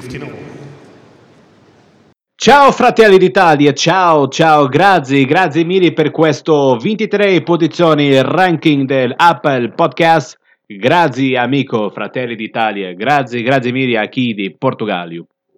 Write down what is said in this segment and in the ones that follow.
15 all. Ciao fratelli d'Italia, ciao, ciao, grazie, grazie mille per questo 23 posizioni ranking del Apple Podcast. Grazie amico, fratelli d'Italia, grazie, grazie mille aqui de Portugal.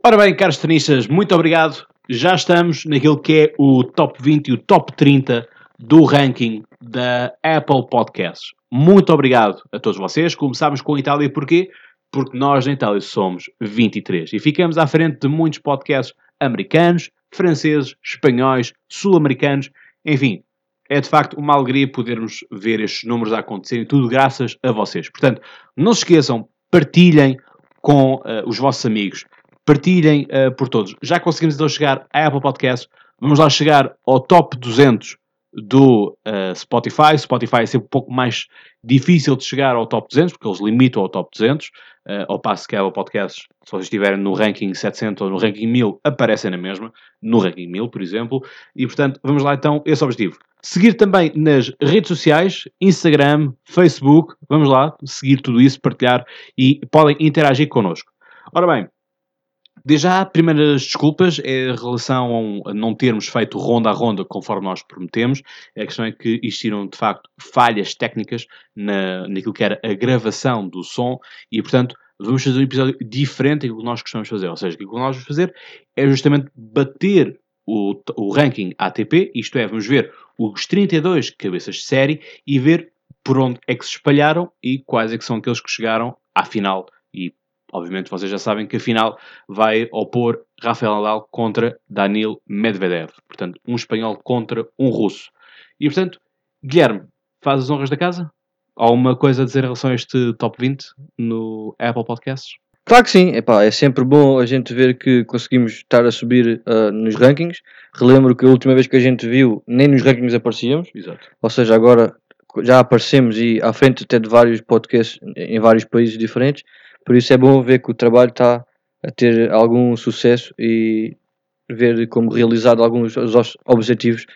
Ora bem, caros tenistas, muito obrigado. Já estamos naquilo que é o top 20 e o top 30 do ranking da Apple Podcasts. Muito obrigado a todos vocês. Começámos com a Itália, porquê? Porque nós na Itália somos 23 e ficamos à frente de muitos podcasts americanos, franceses, espanhóis, sul-americanos, enfim. É de facto uma alegria podermos ver estes números a acontecerem, tudo graças a vocês. Portanto, não se esqueçam, partilhem com uh, os vossos amigos, partilhem uh, por todos. Já conseguimos então chegar à Apple Podcast, vamos lá chegar ao top 200 do uh, Spotify. Spotify é sempre um pouco mais difícil de chegar ao top 200, porque eles limitam ao top 200, uh, ao passo que Apple Podcasts, se vocês estiverem no ranking 700 ou no ranking 1000, aparecem na mesma, no ranking 1000, por exemplo, e portanto, vamos lá então, esse é o objetivo. Seguir também nas redes sociais, Instagram, Facebook, vamos lá, seguir tudo isso, partilhar e podem interagir connosco. Ora bem, Desde já, primeiras desculpas é em relação a não termos feito ronda a ronda conforme nós prometemos. A questão é que existiram, de facto, falhas técnicas na, naquilo que era a gravação do som e, portanto, vamos fazer um episódio diferente daquilo que nós costumamos fazer. Ou seja, aquilo que nós vamos fazer é justamente bater o, o ranking ATP, isto é, vamos ver os 32 cabeças de série e ver por onde é que se espalharam e quais é que são aqueles que chegaram à final Obviamente vocês já sabem que a final vai opor Rafael Nadal contra Danil Medvedev. Portanto, um espanhol contra um russo. E portanto, Guilherme, faz as honras da casa? Há alguma coisa a dizer em relação a este top 20 no Apple Podcasts? Claro que sim, Epá, é sempre bom a gente ver que conseguimos estar a subir uh, nos rankings. Relembro que a última vez que a gente viu, nem nos rankings aparecíamos. Exato. Ou seja, agora já aparecemos e à frente até de vários podcasts em vários países diferentes. Por isso é bom ver que o trabalho está a ter algum sucesso e ver como realizado alguns objetivos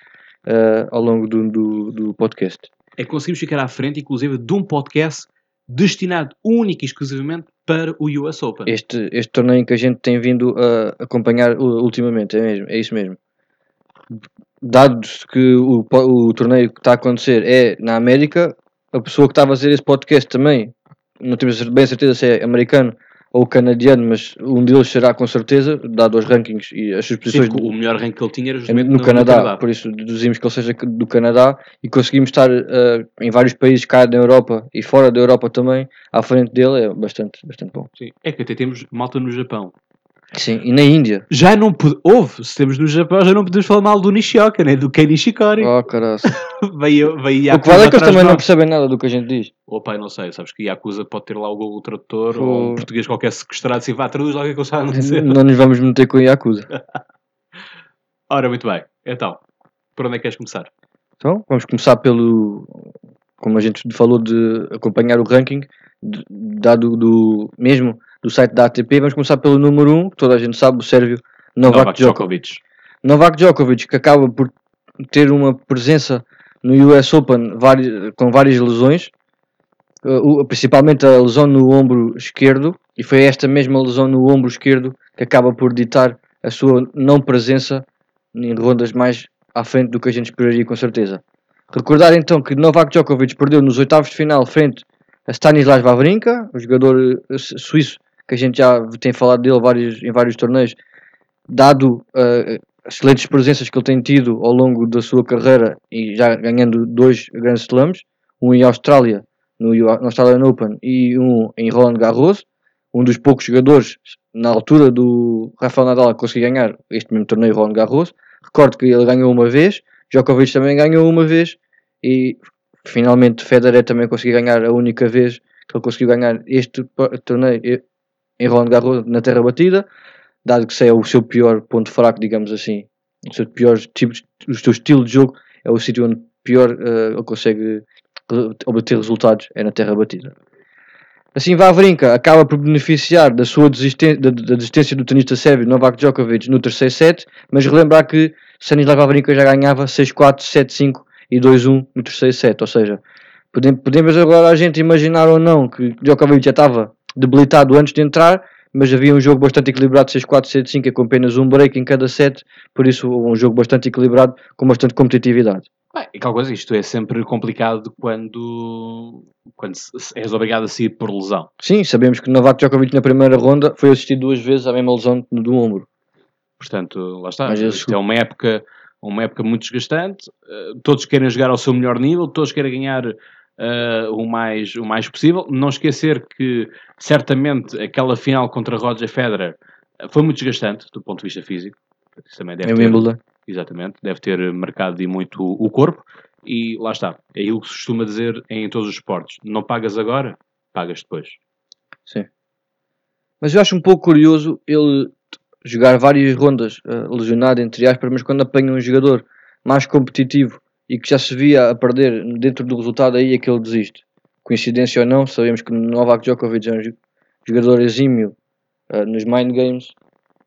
uh, ao longo do, do, do, podcast. É que conseguimos ficar à frente, inclusive, de um podcast destinado única e exclusivamente para o US Open. Este, este torneio que a gente tem vindo a acompanhar ultimamente, é, mesmo, é isso mesmo. Dados que o, o torneio que está a acontecer é na América, a pessoa que está a fazer esse podcast também não temos bem certeza se é americano ou canadiano, mas um deles será com certeza, dado os rankings e as suas posições. Sim, o melhor ranking que ele tinha era justamente no, no, Canadá, Canadá, por isso deduzimos que ele seja do Canadá e conseguimos estar uh, em vários países cá na Europa e fora da Europa também, à frente dele, é bastante, bastante bom. Sim, é que até temos malta no Japão. Sim, e na Índia. Já não pode... Houve, se temos no Japão, já não podemos falar mal do Nishioka, né? do Ken Nishikori. Oh, caralho. veio, veio o que vale é que eles também não percebem nada do que a gente diz. O pai, não sei, sabes que Yakuza pode ter lá o Google Tradutor ou um português qualquer sequestrado assim, vá, traduz lá o que é que eu sabe não Não nos vamos meter com Yakuza. Ora, muito bem. Então, por onde é que queres começar? Então, vamos começar pelo, como a gente falou, de acompanhar o ranking, de, dado do mesmo do site da ATP. Vamos começar pelo número 1, um, que toda a gente sabe, o sérvio Novak, Novak Djokovic. Djokovic. Novak Djokovic, que acaba por ter uma presença no US Open com várias lesões, uh, principalmente a lesão no ombro esquerdo, e foi esta mesma lesão no ombro esquerdo que acaba por ditar a sua não presença em rondas mais à frente do que a gente esperaria com certeza. Recordar então que Novak Djokovic perdeu nos oitavos de final frente a Stanislas Wawrinka, o jogador uh, suíço que a gente já tem falado dele vários, em vários torneios, dado uh, excelentes presenças que ele tem tido ao longo da sua carreira e já ganhando dois grandes slams, um em Austrália, no, no Australian Open, e um em Roland Garros, um dos poucos jogadores na altura do Rafael Nadal a conseguir ganhar este mesmo torneio Roland Garros. Recordo que ele ganhou uma vez, Djokovic também ganhou uma vez e finalmente Federer também conseguiu ganhar a única vez que ele conseguiu ganhar este torneio em Roland Garros na terra batida, dado que isso é o seu pior ponto fraco, digamos assim, o seu pior tipo, o seu estilo de jogo é o sítio onde pior uh, ele consegue obter resultados é na terra batida. Assim, Vavrinka acaba por beneficiar da sua desistência, da desistência do tenista sérvio Novak Djokovic no terceiro set, mas relembrar que Stanislav Vavrinka já ganhava 6-4, 7-5 e 2-1 no terceiro set, ou seja, podemos agora a gente imaginar ou não que Djokovic já estava debilitado antes de entrar, mas havia um jogo bastante equilibrado 6-4, 7-5, com apenas um break em cada set, por isso um jogo bastante equilibrado, com bastante competitividade. Bem, e coisa, isto é sempre complicado quando, quando és obrigado a sair por lesão. Sim, sabemos que Novak Djokovic na primeira ronda foi assistido duas vezes à mesma lesão do, ombro. Portanto, lá está. Mas Isto é uma época, uma época muito desgastante. eh, todos querem jogar ao seu melhor nível, todos querem ganhar eh, o, mais, o mais possível. Não esquecer que, certamente, aquela final contra Roger Federer eh, foi muito desgastante do ponto de vista físico. Isso também deve Em ter, Wimbledon. exatamente, deve ter marcado e muito o, o corpo. E lá está. É aquilo que se costuma dizer em todos os esportes. Não pagas agora, pagas depois. Sim. Mas eu acho um pouco curioso ele jogar várias rondas eh, lesionado, entre aspas, mas quando apanha um jogador mais competitivo e que já se via a perder dentro do resultado, aí é que ele desiste. Coincidência ou não, sabemos que Novak Djokovic é um jo- jogador exímio eh, nos mind games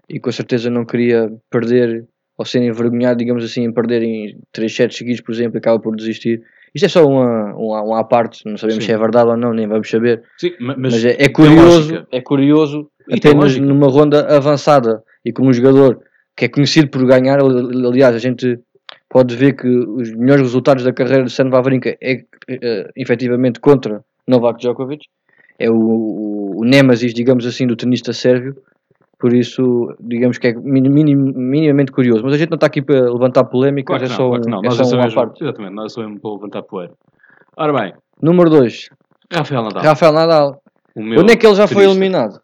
e com certeza não queria perder ou ser envergonhado, digamos assim, em perder em 3 sets seguidos, por exemplo, acaba por desistir. Isto é só uma, uma, uma à parte, não sabemos Sim. se é verdade ou não, nem vamos saber. Sim, ma- mas, Mas, é, é curioso, é curioso E lógica. numa ronda avançada e como um jogador que é conhecido por ganhar, ali- aliás, a gente pode ver que os melhores resultados da carreira de Stan Wawrinka é eh, efetivamente contra Novak Djokovic, é o, o, o Nemesis, digamos assim, do tenista sérvio, por isso, digamos que é mini- mini- minimamente curioso. Mas a gente não está aqui para levantar polémicas, Claro é não, só, claro um, não. é só é só uma mesmo, parte. exatamente, nós só mesmo para levantar poeira. Ora bem, Número 2, Rafael Nadal. Rafael Nadal. o meu Onde é que ele já foi eliminado?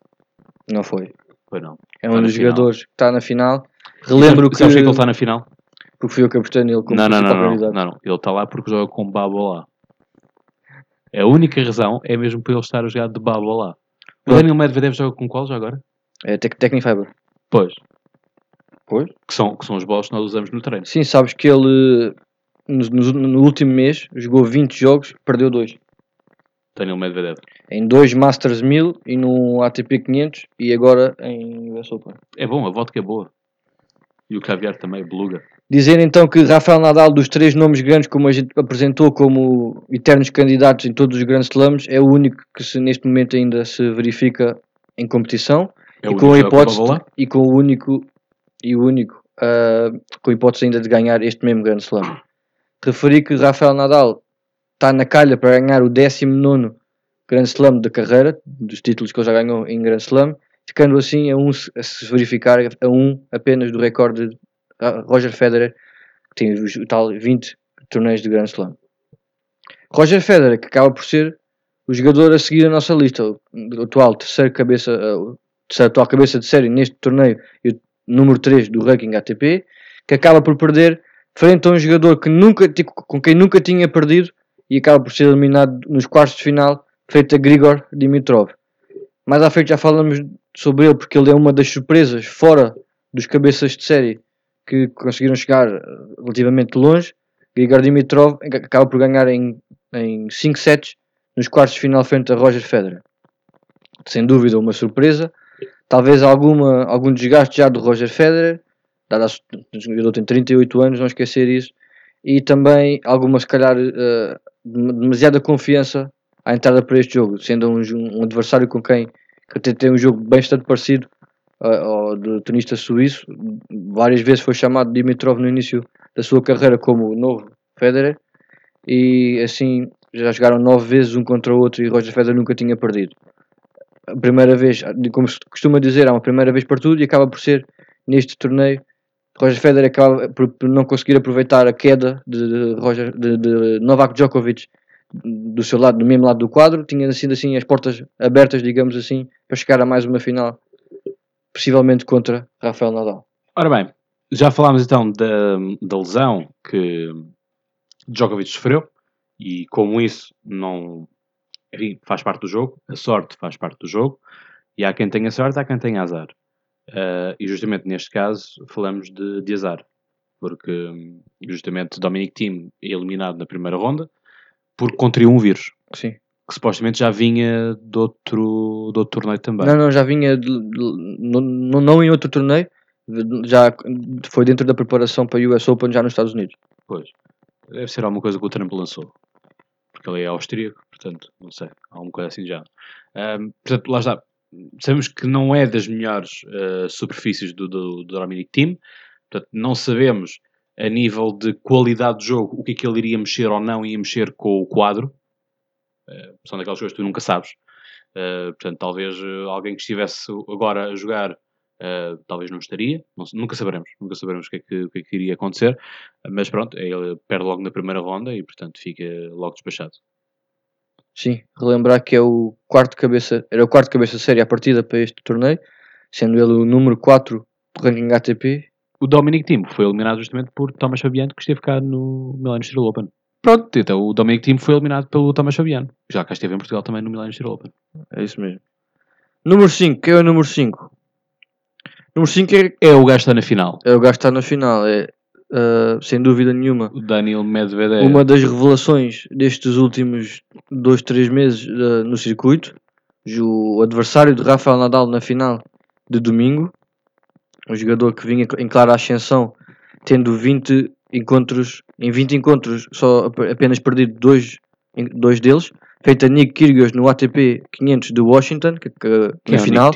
Não foi. Pois não. É um dos jogadores que está na final. Relembro que, Sabes que ele está na final? Porque fui eu que apostei nele como Não, não, não, não, não, não. Ele está lá porque joga com Babola. A única razão é mesmo para ele estar a jogar de Babola. O Pronto. Daniel Medvedev joga com qual já agora? É Tec Tecnifiber. Pois. Pois? Que são, que são os bolas que nós usamos no treino. Sim, sabes que ele no, no- no último mês jogou 20 jogos, perdeu 2. Daniel Medvedev. Em dois Masters 1000 e no ATP 500 e agora em US Open. É bom, a vodka é boa. E o caviar também, beluga. Dizer então que Rafael Nadal, dos três nomes grandes como a gente apresentou como eternos candidatos em todos os grandes slams, é o único que se, neste momento ainda se verifica em competição É e com a joga hipótese Babola. e com o único e o único ah, com a hipótese ainda de ganhar este mesmo Grand Slam. Referi que Rafael Nadal está na calha para ganhar o 19 Grand Slam da carreira, dos títulos que ele já ganhou em Grand Slam, ficando assim a, um, a se verificar a um apenas do recorde de Roger Federer, que tem os tal 20 torneios de Grand Slam. Roger Federer, que acaba por ser o jogador a seguir a nossa lista, o atual terceiro cabeça, eh, o atual cabeça de série neste torneio e o número 3 do ranking ATP, que acaba por perder frente a um jogador que nunca, ti- com quem nunca tinha perdido e acaba por ser eliminado nos quartos de final, feito a Grigor Dimitrov. Mais à frente já falamos sobre ele porque ele é uma das surpresas fora dos cabeças de série que conseguiram chegar eh, relativamente longe. Grigor Dimitrov acaba por ganhar em, em 5 sets nos quartos de final frente a Roger Federer. Sem dúvida uma surpresa. Talvez alguma, algum desgaste já do Roger Federer, dado o jogador tem 38 anos, não esquecer isso. E também alguma, se calhar, dem- demasiada confiança à entrada para este jogo, sendo um, um adversário com quem que até tem um jogo bastante parecido ao do tenista suíço. Várias vezes foi chamado Dimitrov no início da sua carreira como o novo Federer e assim já jogaram nove vezes um contra o outro e Roger Federer nunca tinha perdido. A primeira vez, como se costuma dizer, há uma primeira vez para tudo e acaba por ser neste torneio. Roger Federer acaba por, não conseguir aproveitar a queda de Roger, de, de Novak Djokovic do seu lado, do mesmo lado do quadro, tinha sido assim as portas abertas, digamos assim, para chegar a mais uma final, possivelmente contra Rafael Nadal. Ora bem, já falámos então da, da lesão que Djokovic sofreu e como isso não enfim, faz parte do jogo, a sorte faz parte do jogo e há quem tenha sorte, há quem tenha azar. Ah, e justamente neste caso falamos de, de azar, porque justamente Dominic Thiem é eliminado na primeira ronda porque contraiu um vírus Sim. Que supostamente já vinha de outro, de outro torneio também. Não, não, já vinha de- de- não, não em outro torneio, já foi dentro da preparação para o US Open já nos Estados Unidos. Pois. Deve ser alguma coisa que o Trump lançou. Porque ele é austríaco, portanto, não sei. Alguma coisa assim já. Ahm, portanto, lá está. sabemos que não é das melhores uh, superfícies do, do, do Dominic Team, portanto, não sabemos a nível de qualidade de jogo o que é que ele iria mexer ou não ia mexer com o quadro. Uh, são daquelas coisas que tu nunca sabes. Uh, portanto, talvez alguém que estivesse agora a jogar Uh, talvez não estaria, não, nunca saberemos, nunca saberemos o que, é que, o que, é que iria acontecer, mas pronto, ele perde logo na primeira ronda e portanto fica logo despachado. Sim, relembrar que é o quarto cabeça, era o quarto cabeça série à partida para este torneio, sendo ele o número 4 do ranking ATP. O Dominic Thiem foi eliminado justamente por Thomas Fabiano, que esteve cá no Milano Steel Open. Pronto, então o Dominic Thiem foi eliminado pelo Thomas Fabiano, que já cá esteve em Portugal também no Milano Steel Open. É isso mesmo. Número 5, quem é o número 5? Número 5 é, é o gajo está na final. É o gajo está na final, é uh, sem dúvida nenhuma. O Daniel Medvedev. Uma das revelações destes últimos 2, 3 meses uh, no circuito. O adversário de Rafael Nadal na final de domingo. Um jogador que vinha em clara ascensão, tendo 20 encontros, em 20 encontros, só apenas perdido dois, dois deles feita Nick Kyrgios no ATP 500 de Washington, que, que, que na é final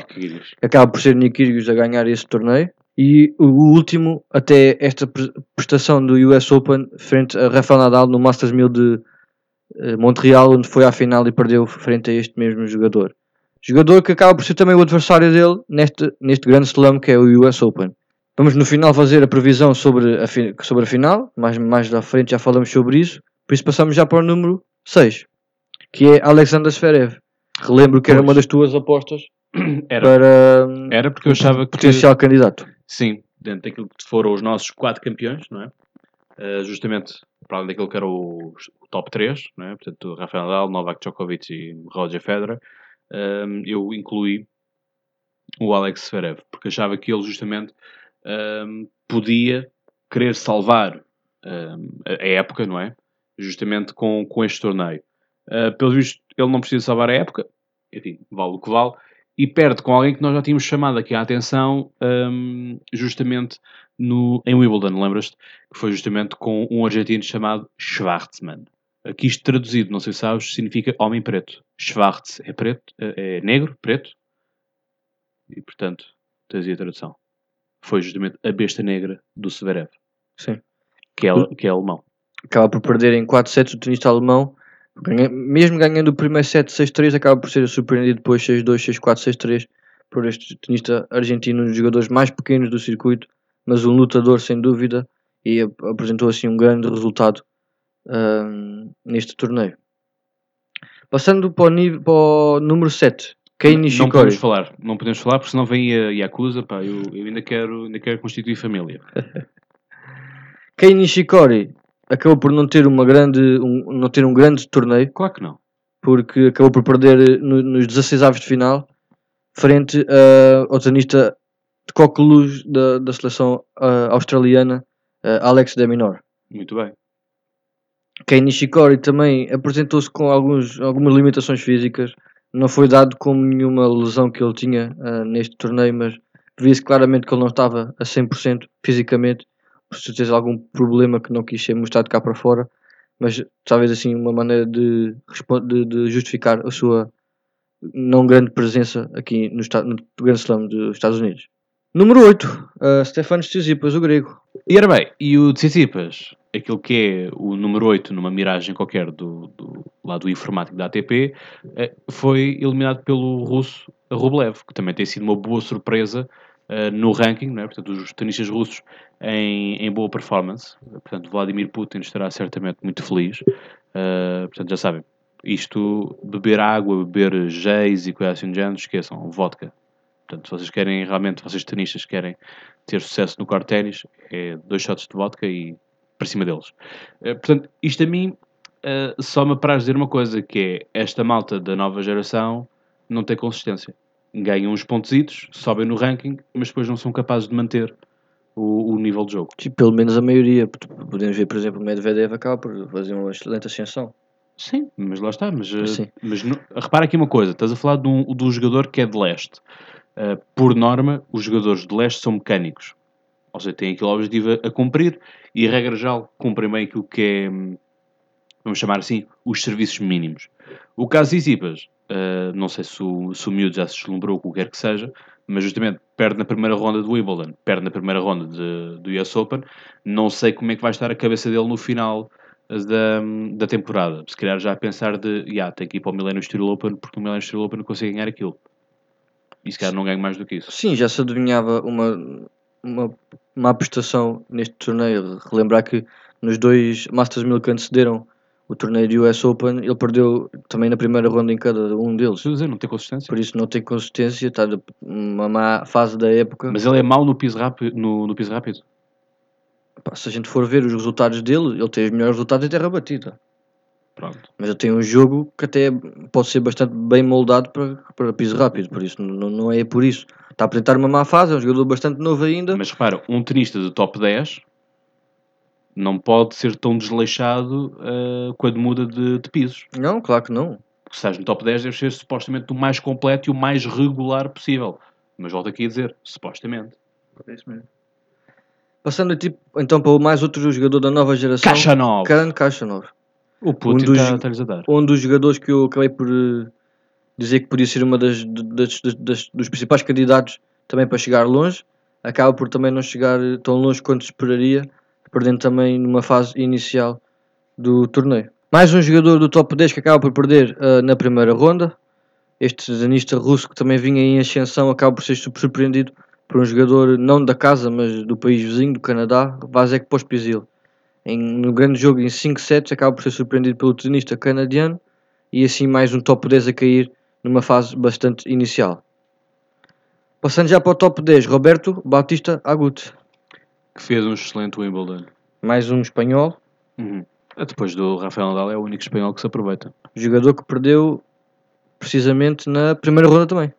acaba por ser Nick Kyrgios a ganhar esse torneio. E o último, até esta prestação do US Open, frente a Rafael Nadal no Masters 1000 de eh, Montreal, onde foi à final e perdeu frente a este mesmo jogador. Jogador que acaba por ser também o adversário dele neste, neste grande slam que é o US Open. Vamos no final fazer a previsão sobre a, sobre a final, mais, mais à frente já falamos sobre isso, por isso passamos já para o número 6 que é Alexander Zverev. Relembro que era uma das tuas apostas era, para era porque eu achava que potencial candidato. Sim, dentro daquilo que foram os nossos quatro campeões, não é? Uh, justamente para além daquilo que era o, o, top 3, não é? portanto, Rafael Nadal, Novak Djokovic e Roger Federer, uh, eu incluí o Alex Zverev, porque achava que ele justamente uh, podia querer salvar a, a época, não é? Justamente com, com este torneio. Uh, pelo visto, ele não precisa salvar a época, enfim, vale o que vale, e perde com alguém que nós já tínhamos chamado aqui a atenção, um, justamente no, em Wimbledon, lembras-te? Que foi justamente com um argentino chamado Schwarzman. Aqui isto traduzido, não sei se sabes, significa homem preto. Schwarz é preto, é negro, preto, e portanto, aí a tradução. Foi justamente a besta negra do Severev. Sim. Que é, que é alemão. Acaba por perder em 4 sets o tenista alemão Ganha, mesmo ganhando o primeiro set 6-3, acaba por ser surpreendido depois 6-2, 6-4, 6-3 por este tenista argentino, um dos jogadores mais pequenos do circuito, mas um lutador sem dúvida e apresentou assim um grande resultado um, neste torneio. Passando para o, nível, para o número 7, Kei Nishikori. Não podemos falar, não podemos falar porque senão vem a Yakuza, pá, eu, eu ainda, quero, ainda quero constituir família. Kei Nishikori acabou por não ter uma grande um, não ter um grande torneio? Claro que não. Porque acabou por perder no, nos 16 avos de final frente ao tenista de coqueluche da, da seleção uh, australiana uh, Alex de Minor. Muito bem. Kei Nishikori também apresentou-se com alguns, algumas limitações físicas não foi dado como nenhuma lesão que ele tinha uh, neste torneio mas via-se claramente que ele não estava a 100% fisicamente por certeza algum problema que não quis ser mostrado cá para fora, mas talvez assim uma maneira de, de, de justificar a sua não grande presença aqui no, no Grande Slam dos Estados Unidos. Número 8, uh, Stefanos Tsitsipas, o grego. E era bem, e o Tsitsipas, aquilo que é o número 8 numa miragem qualquer do, do lado do informático da ATP, eh, foi eliminado pelo russo Rublev, que também tem sido uma boa surpresa uh, no ranking, não é? portanto, os tenistas russos em, em, boa performance. Portanto, Vladimir Putin estará certamente muito feliz. Uh, portanto, já sabem, isto, beber água, beber géis e coisas assim do género, esqueçam, vodka. Portanto, se vocês querem realmente, vocês tenistas querem ter sucesso no quarto ténis, é dois shots de vodka e para cima deles. Uh, portanto, isto a mim uh, só me apraz dizer uma coisa, que é esta malta da nova geração não tem consistência ganham uns pontos, sobem no ranking, mas depois não são capazes de manter o, o nível de jogo. Sim, pelo menos a maioria. Podemos ver, por exemplo, o Medvedev acaba por fazer uma excelente ascensão. Sim, mas lá está. Mas, eh, mas repara aqui uma coisa: estás a falar de um, de um jogador que é de leste. Uh, por norma, os jogadores de leste são mecânicos. Ou seja, têm aquele objetivo a, cumprir e, a regra geral, cumprem bem aquilo que é, hum, vamos chamar assim, os serviços mínimos. O caso de Isipas Uh, não sei se o, se o miúdo já se deslumbrou com o que quer que seja, mas justamente perde na primeira ronda do Wimbledon, perde na primeira ronda de, do US Open. Não sei como é que vai estar a cabeça dele no final da, da temporada. Se calhar já a pensar de, yeah, tem que ir para o Millennium Steel Open porque o Millennium Steel Open consegue ganhar aquilo. E se calhar não ganho mais do que isso. Sim, já se adivinhava uma, uma, uma prestação neste torneio. Relembrar que nos dois Masters 1000 que antecederam o torneio do US Open, ele perdeu também na primeira ronda em cada um deles. Estou a dizer, não tem consistência. Por isso não tem consistência, está numa má fase da época. Mas ele é mau no piso rápido? No, no piso rápido? Pá, se a gente for ver os resultados dele, ele tem os melhores resultados em terra batida. Pronto. Mas ele tem um jogo que até pode ser bastante bem moldado para, para piso rápido, por isso não, não é por isso. Está a apresentar uma má fase, é um jogador bastante novo ainda. Mas repara, um tenista de top 10 não pode ser tão desleixado uh, quando muda de, de, pisos. Não, claro que não. Se estás no top 10, deve ser supostamente o mais completo e o mais regular possível. Mas volto aqui a dizer, supostamente. É isso mesmo. Passando tipo, então para o mais outro jogador da nova geração. Caixa 9. Karan Caixa 9. O Putin um dos, está, a dar. Um dos jogadores que eu acabei por uh, dizer que podia ser uma das, das, das, das, dos principais candidatos também para chegar longe. Acaba por também não chegar tão longe quanto esperaria perdendo também numa fase inicial do torneio. Mais um jogador do top 10 que acaba por perder uh, na primeira ronda. Este tenista russo que também vinha em ascensão acaba por ser surpreendido por um jogador não da casa, mas do país vizinho, do Canadá, Vasek Pospisil. Em, no grande jogo em 5 sets acaba por ser surpreendido pelo tenista canadiano e assim mais um top 10 a cair numa fase bastante inicial. Passando já para o top 10, Roberto Bautista Agut que fez um excelente Wimbledon. Mais um espanhol. Uhum. Ah, depois do Rafael Nadal é o único espanhol que se aproveita. Jogador que perdeu precisamente na primeira ronda também.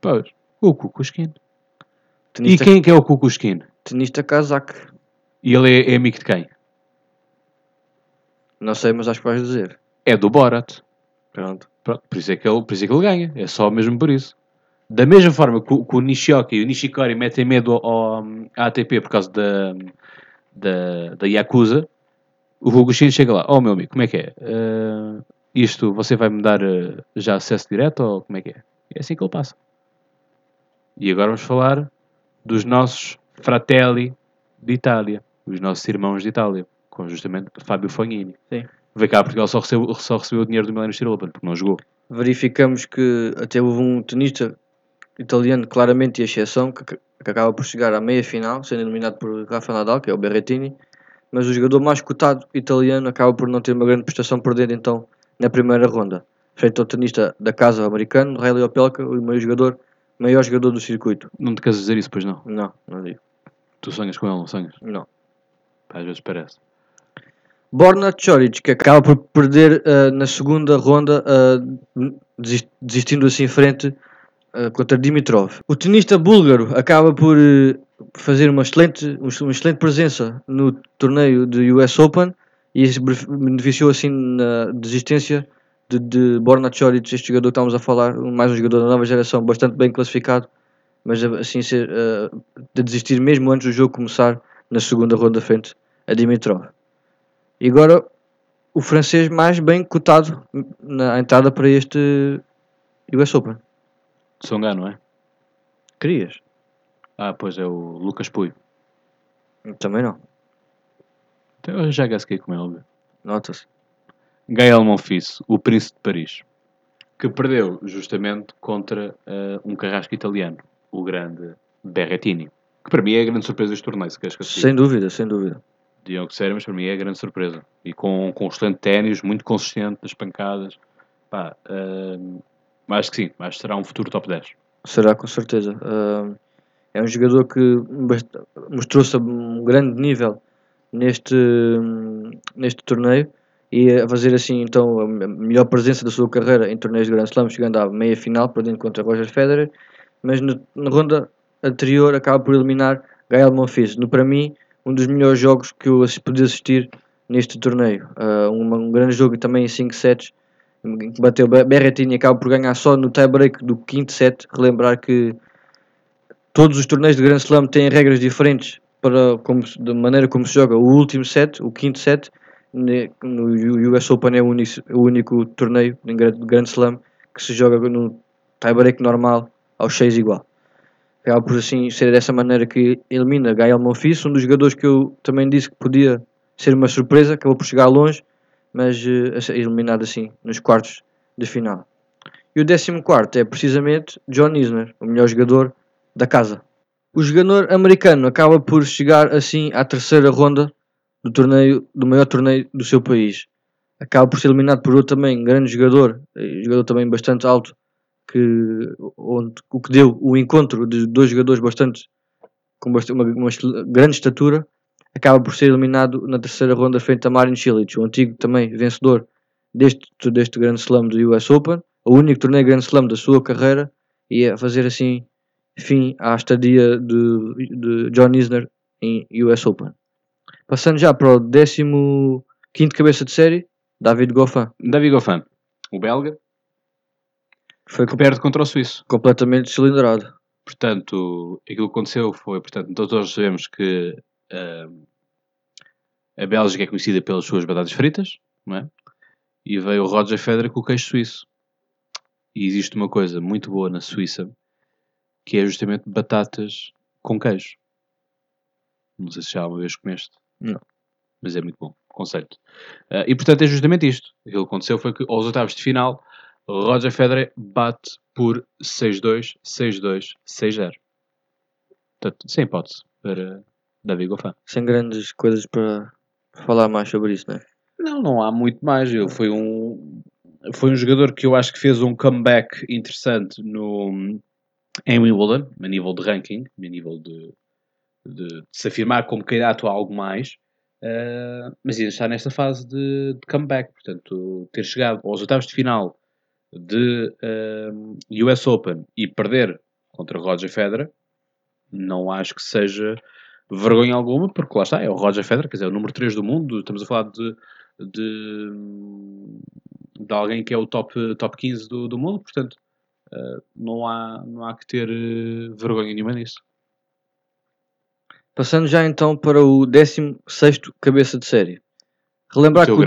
Pois. O Kukushkin. Tenista... E quem que é o Kukushkin? Tenista casaco. E ele é, é, amigo de quem? Não sei, mas acho que vais dizer. É do Borat. Pronto. Pronto. Por, isso é que ele, por isso é que ele ganha. É só mesmo por isso. Da mesma forma que, que o Nishioka e o Nishikori metem medo ao, à ATP por causa da, da, da Yakuza, o Hugo Shin chega lá, oh meu amigo, como é que é? Uh, isto, você vai me dar uh, já acesso direto ou como é que é? É assim que ele passa. E agora vamos falar dos nossos fratelli de Itália, os nossos irmãos de Itália, com justamente Fábio Fognini. Sim. Vê cá, Portugal só recebeu, só recebeu o dinheiro do Steel Open, porque não jogou. Verificamos que até houve um tenista italiano claramente de exceção, que, que acaba por chegar à meia final, sendo eliminado por Rafa Nadal, que é o Berrettini, mas o jogador mais cotado italiano acaba por não ter uma grande prestação por dentro então na primeira ronda, frente ao tenista da casa americano, Riley Opelka, o maior jogador, maior jogador do circuito. Não te queres dizer isso, pois não? Não, não digo. Tu sonhas com ele, não sonhas? Não. Às vezes parece. Borna Choric, que acaba por perder uh, na segunda ronda, uh, desistindo assim em frente uh, contra Dimitrov. O tenista búlgaro acaba por fazer uma excelente, uma excelente presença no torneio do US Open e beneficiou assim na desistência de, de Borna Choric, este jogador que estamos a falar, mais um jogador da nova geração, bastante bem classificado, mas assim ser, de desistir mesmo antes do jogo começar na segunda ronda frente a Dimitrov. E agora o francês mais bem cotado na entrada para este US Open. Songa, não é? Querias? Ah, pois é o Lucas Puy. Também não. Então eu já gasquei como é óbvio. Nota-se. Gael Monfils, o príncipe de Paris, que perdeu justamente contra uh, um carrasco italiano, o grande Berrettini, que para mim é a grande surpresa deste torneio, se queres que Sem dúvida, sem dúvida. Sério, mas para mim é a grande surpresa. E com, com um excelente ténis, muito consistente nas pancadas. Pá, uh, Acho que sim, acho que será um futuro top 10. Será, com certeza. Uh, é um jogador que mostrou-se a um grande nível neste, neste torneio e a fazer assim então a melhor presença da sua carreira em torneios de Grand Slam, chegando à meia final, perdendo contra Roger Federer, mas no, na ronda anterior acaba por eliminar Gael Monfils. No, para mim, um dos melhores jogos que eu pude assistir neste torneio. Uh, um, um, grande jogo também em 5 sets que bateu Berrettini acaba por ganhar só no tie-break do quinto set. Relembrar que todos os torneios de Grand Slam têm regras diferentes para como, da maneira como se joga o último set, o quinto set. No US Open é o único, o único torneio de Grand Slam que se joga no tie-break normal aos 6 igual. Acaba por assim ser dessa maneira que elimina Gael Monfils, um dos jogadores que eu também disse que podia ser uma surpresa, acabou por chegar longe, mas uh, eliminado assim nos quartos de final. E o 14 é precisamente John Isner, o melhor jogador da casa. O jogador americano acaba por chegar assim à terceira ronda do torneio, do maior torneio do seu país. Acaba por ser eliminado por outro também grande jogador, jogador também bastante alto, que, onde, o que deu o encontro de dois jogadores bastante com bastante, uma, uma, grande estatura, acaba por ser eliminado na terceira ronda frente a Marin Cilic, o antigo também vencedor deste, deste grande slam do US Open, o único torneio grande slam da sua carreira, e a fazer assim fim à estadia de, de John Isner em US Open. Passando já para o 15 cabeça de série, David Goffin. David Goffin, o belga, foi que perde contra o suíço. Completamente cilindrado. Portanto, aquilo que aconteceu foi, portanto, todos sabemos que uh, a Bélgica é conhecida pelas suas batatas fritas, não é? E veio o Roger Federer com o queijo suíço. E existe uma coisa muito boa na Suíça, que é justamente batatas com queijo. Não sei se já uma vez comeste. Não. Mas é muito bom. Conceito. Uh, e portanto é justamente isto. Aquilo que aconteceu foi que aos oitavos de final Roger Federer bate por 6-2, 6-2, 6-0. Portanto, sem hipótese para David Goffin. Sem grandes coisas para falar mais sobre isso, não é? Não, não há muito mais. Ele foi um, foi um jogador que eu acho que fez um comeback interessante no, em Wimbledon, a nível de ranking, a nível de, de, de se afirmar como candidato a algo mais. Uh, mas ainda está nesta fase de, de, comeback. Portanto, ter chegado aos oitavos de final de uh, eh, US Open e perder contra Roger Federer, não acho que seja vergonha alguma, porque lá está, é o Roger Federer, quer dizer, é o número 3 do mundo, estamos a falar de, de, de alguém que é o top, top 15 do, do mundo, portanto, uh, não, há, não há que ter uh, vergonha nenhuma nisso. Passando já então para o 16 cabeça de série. Relembrar que o,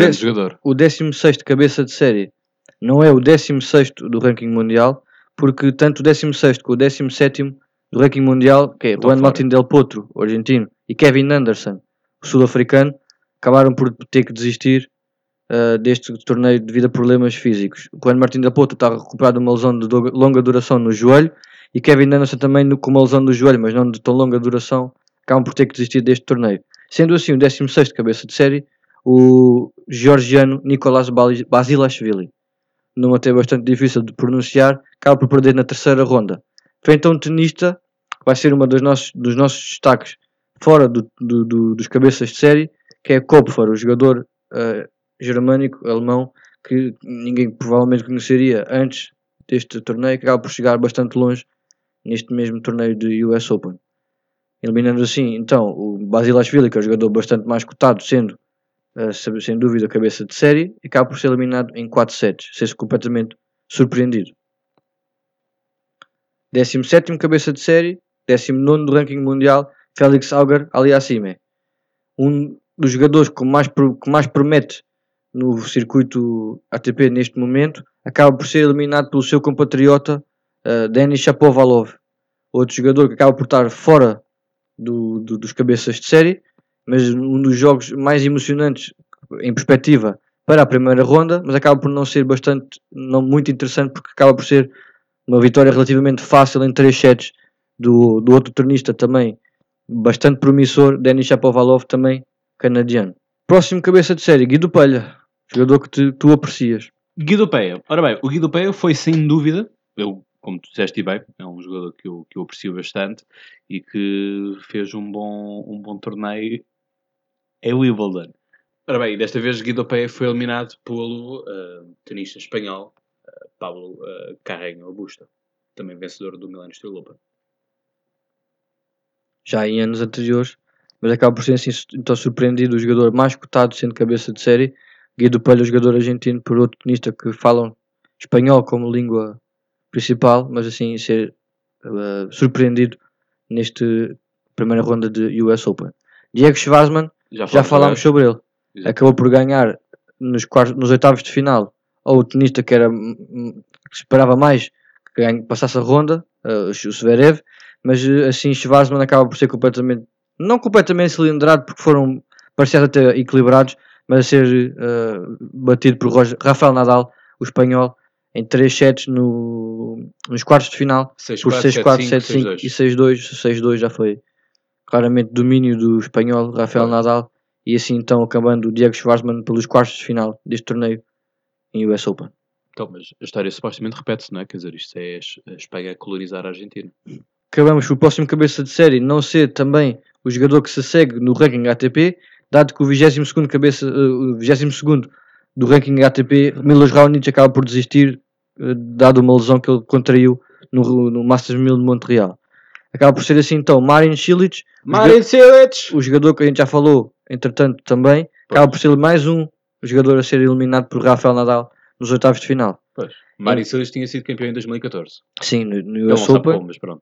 o 16 cabeça de série não é o 16 do ranking mundial, porque tanto o 16 como o 17 do ranking mundial, que é Juan Martín Del Potro, argentino, e Kevin Anderson, o sul-africano, acabaram por ter que desistir uh, deste torneio devido a problemas físicos. O Juan Martín Del Potro está recuperado de uma lesão de longa duração no joelho, e Kevin Anderson também com uma lesão do joelho, mas não de tão longa duração, acabam por ter que desistir deste torneio. Sendo assim, o 16 cabeça de série, o georgiano Nicolás Basilashvili numa até bastante difícil de pronunciar, acaba por perder na terceira ronda. Frente a um tenista, vai ser uma dos nossos, dos nossos destaques fora do, do, do, dos cabeças de série, que é Kopfer, o jogador uh, germânico, alemão, que ninguém provavelmente conheceria antes deste torneio, que acaba por chegar bastante longe neste mesmo torneio de US Open. Eliminando assim, então, o Basilashvili, que é um jogador bastante mais cotado, sendo sem dúvida, cabeça de série e acaba por ser eliminado em 4 sets, ser-se completamente surpreendido. 17 cabeça de série, 19 do ranking mundial, Félix Auger Aliassime. Um dos jogadores que mais, que mais promete no circuito ATP neste momento, acaba por ser eliminado pelo seu compatriota uh, Denis Shapovalov, outro jogador que acaba por estar fora do, do, dos cabeças de série mas um dos jogos mais emocionantes em perspectiva para a primeira ronda, mas acaba por não ser bastante, não muito interessante, porque acaba por ser uma vitória relativamente fácil em 3 sets do, do outro turnista também bastante promissor, Denis Shapovalov também canadiano. Próximo cabeça de série, Guido Pelha, jogador que te, tu aprecias. Guido Peia. Ora bem, o Guido Peia foi sem dúvida, eu, como tu disseste bem, é um jogador que eu, que eu aprecio bastante e que fez um bom, um bom torneio é Wimbledon. Ora bem, desta vez Guido Pé foi eliminado pelo uh, tenista espanhol uh, Pablo uh, Carreño Busta, também vencedor do Milan Steel Open. Já em anos anteriores, mas acaba por ser assim, então surpreendido o jogador mais cotado sendo cabeça de série, Guido Pelho, jogador argentino, por outro tenista que falam espanhol como língua principal, mas assim ser uh, surpreendido neste primeira ronda de US Open. Diego Schwarzman já, já falámos sobre ele. Exato. Acabou por ganhar nos, quartos, nos oitavos de final ao tenista que era se esperava mais que ganhe- passasse a ronda, uh, o Zverev, mas uh, assim Schwarzman acaba por ser completamente, não completamente cilindrado, porque foram parciais até equilibrados, mas a ser uh, batido por Roger, Rafael Nadal, o espanhol, em 3 sets no, nos quartos de final, 6, por 6-4, 7-5 e 6-2. 6-2 já foi claramente domínio do espanhol Rafael. Nadal, e assim então acabando o Diego Schwartzman pelos quartos de final deste torneio em US Open. Então, mas a história supostamente repete-se, não é? Quer dizer, isto é a Espanha a colonizar a Argentina. acabamos o próximo cabeça de série não ser também o jogador que se segue no ranking ATP, dado que o 22 cabeça, eh, o 22 do ranking ATP, Milos Raonic acaba por desistir, eh, dado uma lesão que ele contraiu no, no Masters 1000 de Montreal. Acaba por ser assim então Marin Cilic, Marin Cilic! o jogador que a gente já falou, entretanto também, acaba por ser mais um jogador a ser eliminado por Rafael Nadal nos oitavos de final. Pois. Marin Cilic tinha sido campeão em 2014. Sim, no, no US Open. como, mas pronto.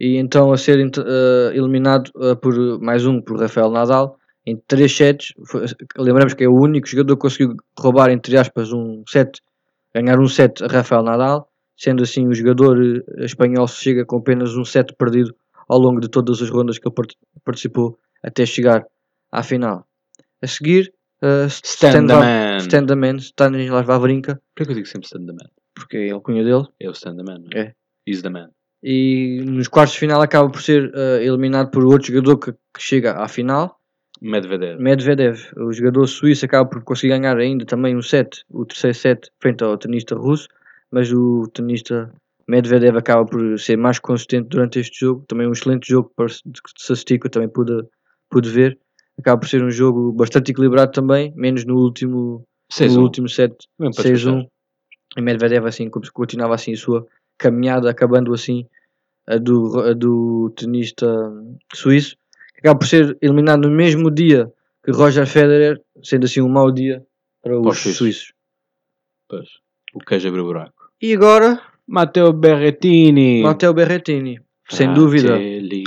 e então a ser eh, eliminado eh, por mais um por Rafael Nadal em 3 sets. Foi- lembramos que é o único jogador que conseguiu roubar, entre aspas, um set, ganhar um set a Rafael Nadal, sendo assim o jogador eh, espanhol chega com apenas um set perdido ao longo de todas as rondas que participou até chegar à final. A seguir, eh, Stand the Va- man. Stand the Man, Stanislas Wawrinka, Por que eu digo sempre stand the man? porque é a cunha dele, É o stand the man. não É. He's the man. e nos quartos de final acaba por ser eh, eliminado por outro jogador que, que chega à final, Medvedev. Medvedev, o jogador suíço, acaba por conseguir ganhar ainda também um set, o terceiro set, frente ao tenista russo, mas o tenista Medvedev acaba por ser mais consistente durante este jogo. Também um excelente jogo para de eu também pude, pude ver. Acaba por ser um jogo bastante equilibrado também, menos no último, 6 no último set, Mesmo para 6-1. despachar. E Medvedev assim, co- continuava assim a sua caminhada, acabando assim a do, a do tenista suíço. Acaba por ser eliminado no mesmo dia que Roger Federer, sendo assim um mau dia para os suíços. suíços. Pois. O queijo abriu buraco. E agora, Matteo Berrettini. Matteo Berrettini. Sem dúvida, Fratelli.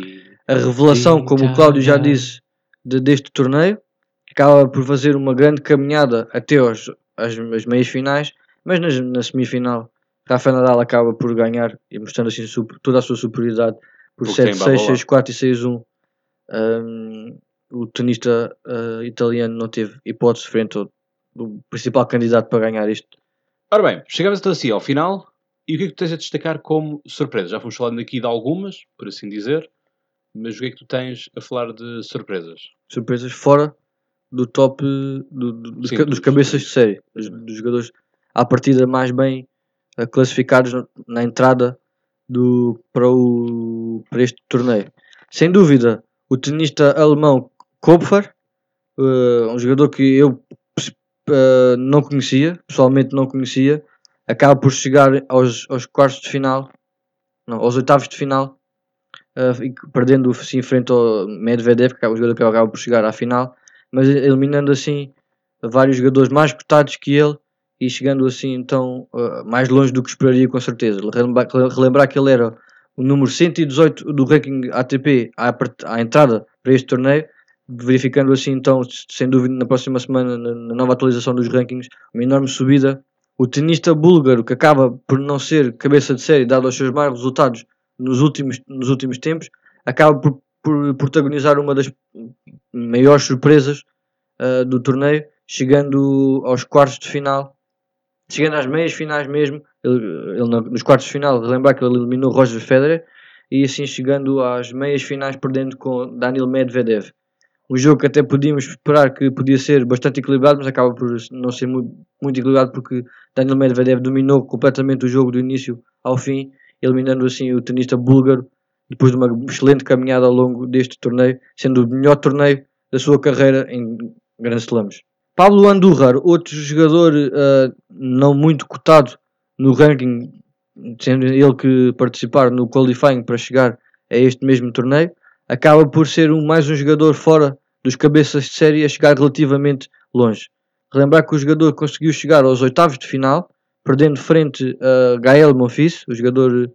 a revelação, como o Cláudio já disse, de- deste torneio. Acaba por fazer uma grande caminhada até aos, às, às meias finais, mas nas- na, semifinal, Rafael Nadal acaba por ganhar e mostrando assim super- toda a sua superioridade por Porque tem 7-6, Babola. 6-4 e 6-1. Um, o tenista uh, italiano não teve hipótese frente ao principal candidato para ganhar isto. Ora bem, chegamos então assim ao final. E o que é que tu tens a destacar como surpresa? Já fomos falando aqui de algumas, por assim dizer. Mas o que é que tu tens a falar de surpresas? surpresas fora do top do- do- dos, Sim, ca- dos cabeças de série, dos, dos jogadores à partida mais bem eh, classificados na, entrada do, para, o, para este torneio. Sem dúvida, o tenista alemão Kopfer, eh, um jogador que eu eh, não conhecia, pessoalmente não conhecia, acaba por chegar aos, aos quartos de final, não, aos oitavos de final, e perdendo assim frente ao Medvedev, que é o jogador que acaba por chegar à final, mas eliminando assim vários jogadores mais cotados que ele e chegando assim então eh, mais longe do que esperaria com certeza. Relembrar, relembrar que ele era o número 118 do ranking ATP à, à entrada para este torneio, verificando assim então, sem dúvida, na próxima semana, na, nova atualização dos rankings, uma enorme subida. O tenista búlgaro, que acaba por não ser cabeça de série, dado os seus maus resultados nos últimos, nos últimos tempos, acaba por, por protagonizar uma das maiores surpresas ah, do torneio, chegando aos quartos de final, chegando às meias finais mesmo. Ele, ele nos quartos de final, relembrar que ele eliminou Roger Federer e assim chegando às meias finais, perdendo com Daniel Medvedev. Um jogo que até podíamos esperar que podia ser bastante equilibrado, mas acaba por não ser muito, muito equilibrado porque Daniel Medvedev dominou completamente o jogo do início ao fim, eliminando assim o tenista búlgaro depois de uma excelente caminhada ao longo deste torneio, sendo o melhor torneio da sua carreira em Grand Slams. Pablo Andújar, outro jogador ah, não muito cotado no ranking, sendo ele que participar no qualifying para chegar a este mesmo torneio, acaba por ser um, mais um jogador fora dos cabeças de série a chegar relativamente longe. Relembrar que o jogador conseguiu chegar aos oitavos de final, perdendo frente a Gael Monfils, o jogador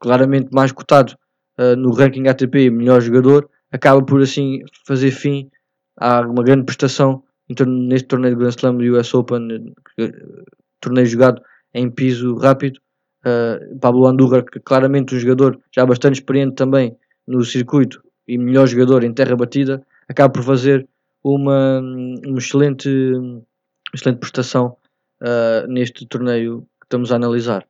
claramente mais cotado uh, no ranking ATP, melhor jogador, acaba por assim fazer fim a uma grande prestação neste torneio de Grand Slam do US Open, uh, torneio jogado em piso rápido. Uh, Pablo Andújar, que claramente um jogador já bastante experiente também no circuito e melhor jogador em terra batida, acaba por fazer uma, uma excelente, excelente prestação uh, neste torneio que estamos a analisar.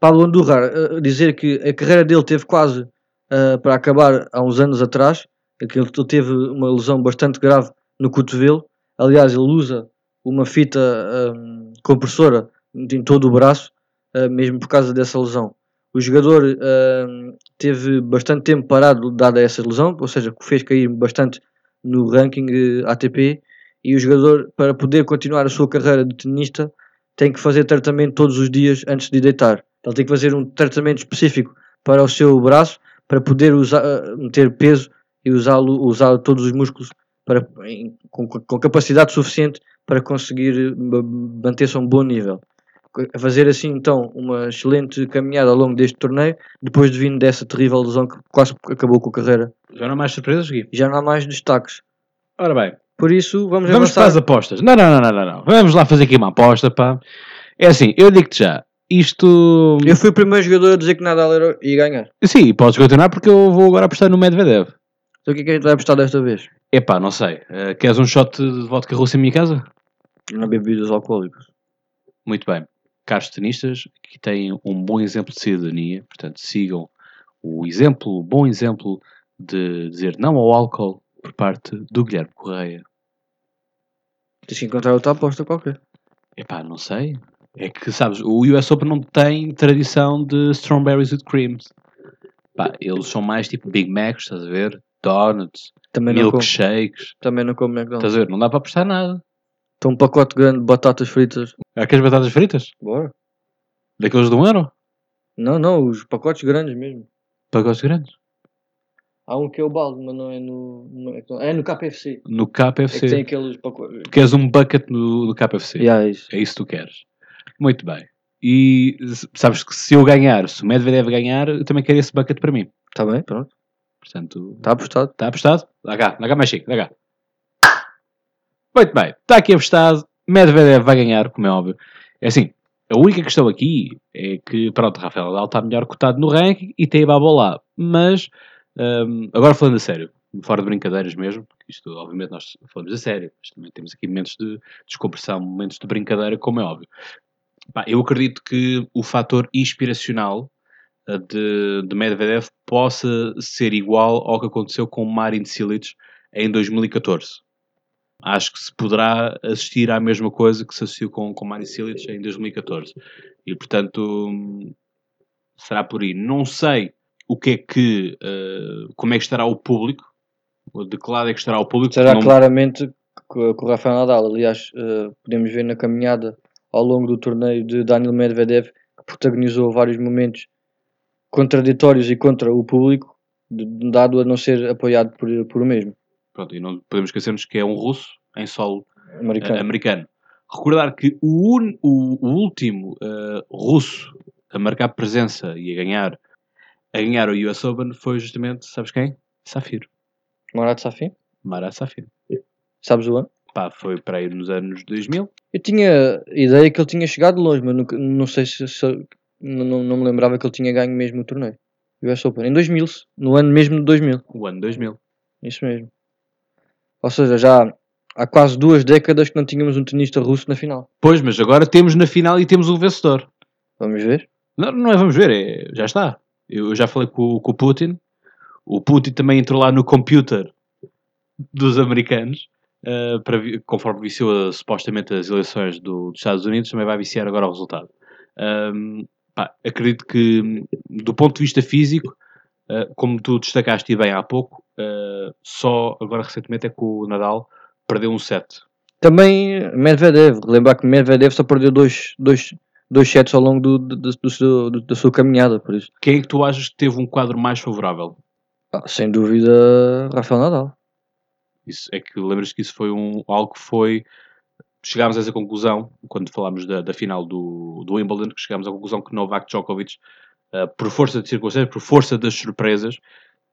Pablo Andújar, uh, dizer que a carreira dele teve quase uh, para acabar há uns anos atrás, que ele teve uma lesão bastante grave no cotovelo. Aliás, ele usa uma fita compressora em todo o braço, mesmo por causa dessa lesão. O jogador uh, teve bastante tempo parado dada essa lesão, ou seja, fez cair bastante no ranking ATP. E o jogador, para poder continuar a sua carreira de tenista, tem que fazer tratamento todos os dias antes de deitar. Ele tem que fazer um tratamento específico para o seu braço, para poder usar, meter peso e usá-lo, usar todos os músculos para, com, com, capacidade suficiente para conseguir manter-se a um bom nível. A fazer assim então uma excelente caminhada ao longo deste torneio, depois de vindo dessa terrível lesão que quase acabou com a carreira. Já não há mais surpresas, Gui? Já não há mais destaques. Ora bem. Por isso, vamos Vamos avançar. para as apostas. Não, não, não, não, não. Vamos lá fazer aqui uma aposta, pá. É assim, eu digo-te já. Isto. Eu fui o primeiro jogador a dizer que Nadal era- ia ganhar. Sim, podes continuar porque eu vou agora apostar no Medvedev. Então o que é que a gente vai apostar desta vez? Epá, não sei. Eh, queres um shot de vodka russa em minha casa? Não há bebidas alcoólicas. Muito bem. Caros tenistas que têm um bom exemplo de cidadania, portanto, sigam o exemplo, o bom exemplo de dizer não ao álcool por parte do Guilherme Correia. Tens que encontrar outra aposta qualquer. Epá, não sei. É que, sabes, o US Open não tem tradição de strawberries with creams. Pá, eles são mais tipo Big Macs, estás a ver? Donuts, Também não, como, milkshakes. também não como McDonald's. Estás a ver? Não dá para apostar nada. Então um pacote grande de batatas fritas. Aquelas batatas fritas? Bora. Daqueles de um euro? Não, não, os pacotes grandes mesmo. Pacotes grandes. Há um que é o balde, mas não é no. no McDonald's. é no KFC. No É que tem KFC. aqueles pacotes. Tu queres um bucket no, no KFC. Yeah, é isso. É isso que tu queres. Muito bem. E sabes que se eu ganhar, se o Medvedev ganhar, eu também quero esse bucket para mim. Está bem, pronto. Portanto, Está apostado. Está apostado? Dá cá, dá cá mais chique, dá cá. Muito bem, está aqui apostado. Medvedev vai ganhar, como é óbvio. É assim, a única questão aqui é que, pronto, Rafael Nadal está melhor cotado no ranking e tem Ibaba lá. Mas, hum, agora falando a sério, fora de brincadeiras mesmo, porque isto, obviamente, nós falamos a sério, mas também temos aqui momentos de descompressão, momentos de brincadeira, como é óbvio. Pá, eu acredito que o fator inspiracional eh, de, de Medvedev possa ser igual ao que aconteceu com Marin Cilic em 2014. Acho que se poderá assistir à mesma coisa que se assistiu com, com Marin Cilic em 2014. E, portanto, será por aí. Não sei o que é que, eh, como é que estará o público, ou de que lado é que estará o público. Será não- claramente com, o Rafael Nadal. Aliás, eh, podemos ver na caminhada ao longo do torneio de Daniel Medvedev, que protagonizou vários momentos contraditórios e contra o público, dado a não ser apoiado por, por o mesmo, Pronto, e não podemos esquecermos que é um russo em solo americano. eh, americano. Recordar que o, un- o- o último eh, russo a marcar presença e a ganhar, a ganhar o US Open foi justamente, sabes quem? Safir. Marat Safin, Marat Safir. sabes o ano? Pá, foi para aí nos anos 2000. Eu tinha ideia que ele tinha chegado longe, mas nunca- não sei se, se- não, não, não me lembrava que ele tinha ganho mesmo o torneio. US Open, em 2000, no ano mesmo de 2000. O ano 2000. Isso mesmo. Ou seja, já há quase duas décadas que não tínhamos um tenista russo na final. Pois, mas agora temos na final e temos o vencedor. Vamos ver? Não, não é vamos ver, é, já está. Eu já falei com, com o Putin. O Putin também entrou lá no computer dos americanos. eh, para, conforme viciou supostamente as eleições do- dos Estados Unidos, também vai viciar agora o resultado. Ahm, pá, acredito que, do ponto de vista físico, eh, como tu destacaste bem há pouco, eh, só agora recentemente é que o Nadal perdeu um set. Também Medvedev. Lembrar que Medvedev só perdeu dois, dois, dois sets ao longo do, do, do do- da sua caminhada, por isso. Quem é que tu achas que teve um quadro mais favorável? Ah, sem dúvida, Rafael Nadal. Isso, é que lembras que isso foi um, algo que foi. Chegámos a essa conclusão quando falámos da, da final do, do Wimbledon, que chegámos à conclusão que Novak Djokovic, por força de circunstâncias, por força das surpresas,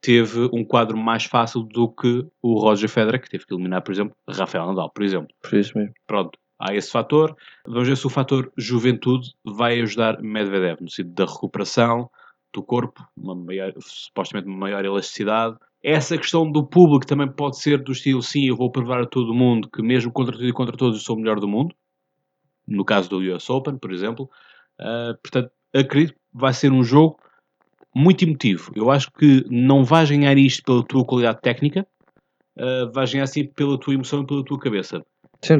teve um quadro mais fácil do que o Roger Federer, que teve que eliminar, por exemplo, Rafael Nadal, por exemplo. Por isso mesmo. Pronto. há esse fator. Vamos ver se o fator juventude vai ajudar Medvedev no sentido da recuperação do corpo, uma maior, supostamente uma maior elasticidade. Essa questão do público também pode ser do estilo, sim, eu vou provar a todo mundo que mesmo contra tudo e contra todos eu sou o melhor do mundo. No caso do US Open, por exemplo. Uh, portanto, acredito que vai ser um jogo muito emotivo. Eu acho que não vais ganhar isto pela tua qualidade técnica, uh, vais ganhar assim pela tua emoção e pela tua cabeça.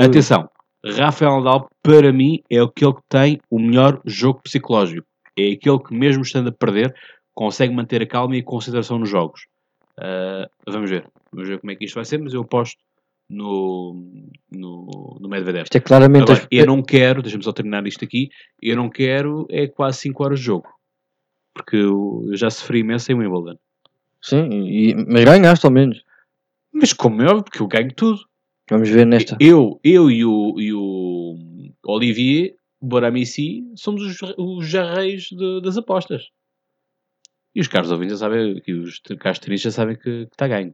Atenção, Rafael Nadal, para mim, é aquele que tem o melhor jogo psicológico. É aquele que, mesmo estando a perder, consegue manter a calma e a concentração nos jogos. Uh, vamos ver. Vamos ver como é que isto vai ser, mas eu aposto no, no, no Medvedev. Isto é claramente. Agora, eu não quero, deixa-me só terminar isto aqui, eu não quero é quase 5 horas de jogo. Porque eu já sofri imenso em Wimbledon. Sim, e, mas ganhaste ao menos. Mas como é óbvio, porque eu ganho tudo. Vamos ver nesta. Eu, eu e o, e o Olivier Boramici somos os, os jarreis de, das apostas. E os caros ouvintes já sabem, que os caros tenistas sabem que está ganho.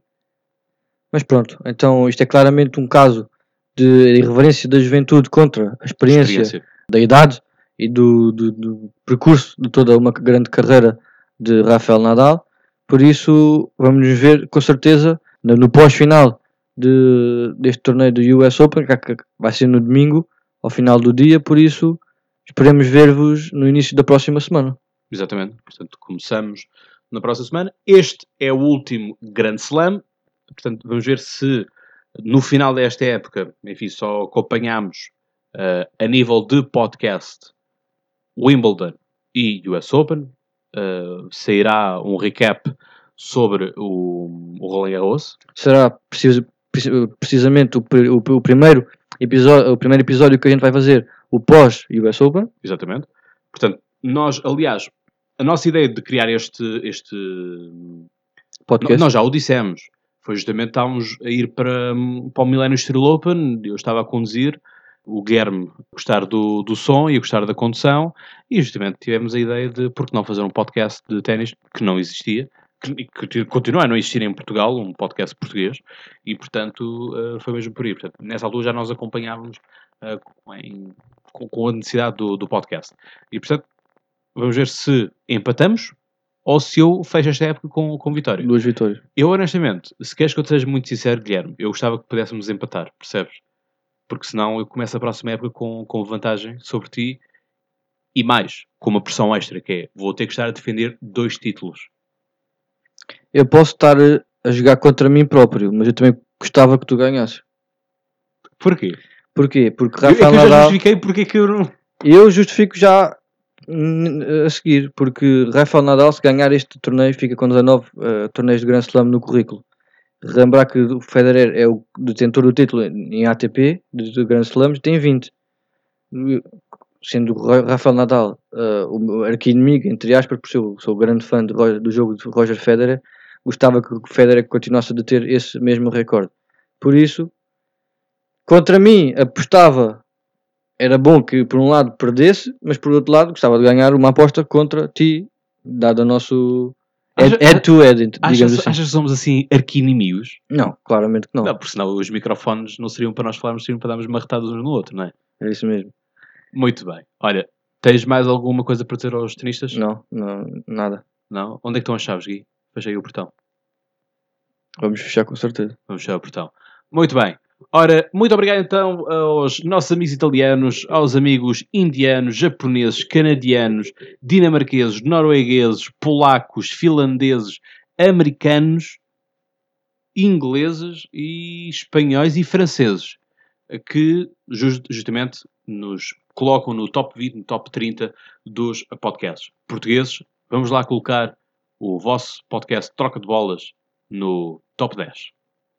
Mas pronto, então isto é claramente um caso de irreverência da juventude contra a experiência, experiência. da idade e do, do, do, percurso de toda uma grande carreira de Rafael Nadal. Por isso, vamos ver com certeza no, no pós-final de, deste torneio do US Open, que vai ser no domingo, ao final do dia. Por isso, esperemos ver-vos no início da próxima semana. Exatamente, portanto, começamos na próxima semana. Este é o último Grand Slam portanto, vamos ver se no final desta época, enfim, só acompanhamos uh, a nível de podcast Wimbledon e US Open. Uh, sairá um recap sobre o, o Roland Garros. Será preciso, precisamente o, o, o, primeiro episódio, o primeiro episódio que a gente vai fazer, o pós-US Open. Exatamente. Portanto, nós, aliás, a nossa ideia de criar este, este podcast, nós já o dissemos foi justamente estávamos a ir para, para o Millennium Steel Open, eu estava a conduzir, o Guilherme gostar do, do som e gostar da condução, e justamente tivemos a ideia de por que não fazer um podcast de ténis que não existia, que, que continua a não existir em Portugal, um podcast português, e portanto uh, foi mesmo por aí. Portanto, nessa altura já nós acompanhávamos em, com, com, a necessidade do, do podcast. E portanto, vamos ver se empatamos ou se eu fecho esta época com, com vitória. Duas vitórias. Eu, honestamente, se queres que eu te seja muito sincero, Guilherme, eu gostava que pudéssemos empatar, percebes? Porque senão eu começo a próxima época com, com vantagem sobre ti e mais, com uma pressão extra, que é vou ter que estar a defender dois títulos. Eu posso estar a jogar contra mim próprio, mas eu também gostava que tu ganhasses. Porquê? Porquê? Porque Rafael eu, é que eu já justifiquei porque é que eu não... Eu justifico já a seguir, porque Rafael Nadal, se ganhar este torneio, fica com 19 uh, torneios de Grand Slam no currículo. Lembrar que o Federer é o detentor do título em ATP, de Grand Slams, tem 20. Sendo Rafael Nadal uh, o arqui-inimigo, entre aspas, por ser sou grande fã Roger, do jogo de Roger Federer, gostava que o Federer continuasse a deter esse mesmo recorde. Por isso, contra mim, apostava era bom que por um lado perdesse, mas por outro lado gostava de ganhar uma aposta contra ti, dado o nosso head-to-head, digamos achas, assim. Achas que somos assim arqui-inimigos? Não, claramente que não. Não, porque senão os microfones não seriam para nós falarmos, seriam para darmos marretadas uns no outro, não é? É isso mesmo. Muito bem. Olha, tens mais alguma coisa para dizer aos tenistas? Não, não, nada. Não? Onde é que estão as chaves, Gui? Fechei o portão. Vamos fechar com certeza. Vamos fechar o portão. Muito bem. Ora, muito obrigado então aos nossos amigos italianos, aos amigos indianos, japoneses, canadianos, dinamarqueses, noruegueses, polacos, finlandeses, americanos, ingleses e espanhóis e franceses que justamente nos colocam no top 20, no top 30 dos podcasts. Portugueses, vamos lá colocar o vosso podcast Troca de Bolas no top 10.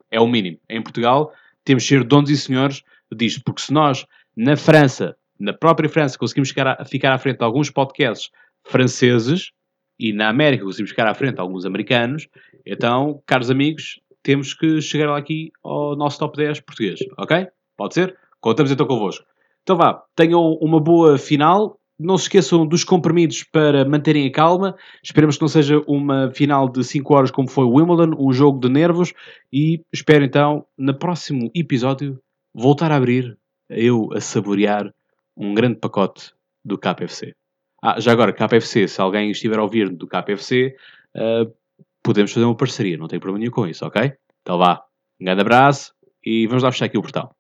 É o mínimo. Em Portugal, temos de ser donos e senhores disto, porque se nós, na França, na própria França, conseguimos ficar, ficar à frente de alguns podcasts franceses e na América conseguimos ficar à frente de alguns americanos, então, caros amigos, temos que chegar aqui ao nosso top 10 português, ok? Pode ser? Contamos então convosco. Então vá, tenham uma boa final não se esqueçam dos comprimidos para manterem a calma. Esperemos que não seja uma final de 5 horas como foi o Wimbledon, um jogo de nervos. E espero então, no próximo episódio, voltar a abrir eu a saborear um grande pacote do KFC. Ah, já agora, KFC, se alguém estiver a ouvir do KFC, uh, podemos fazer uma parceria, não tem problema nenhum com isso, ok? Então vá, um grande abraço e vamos lá fechar aqui o portal.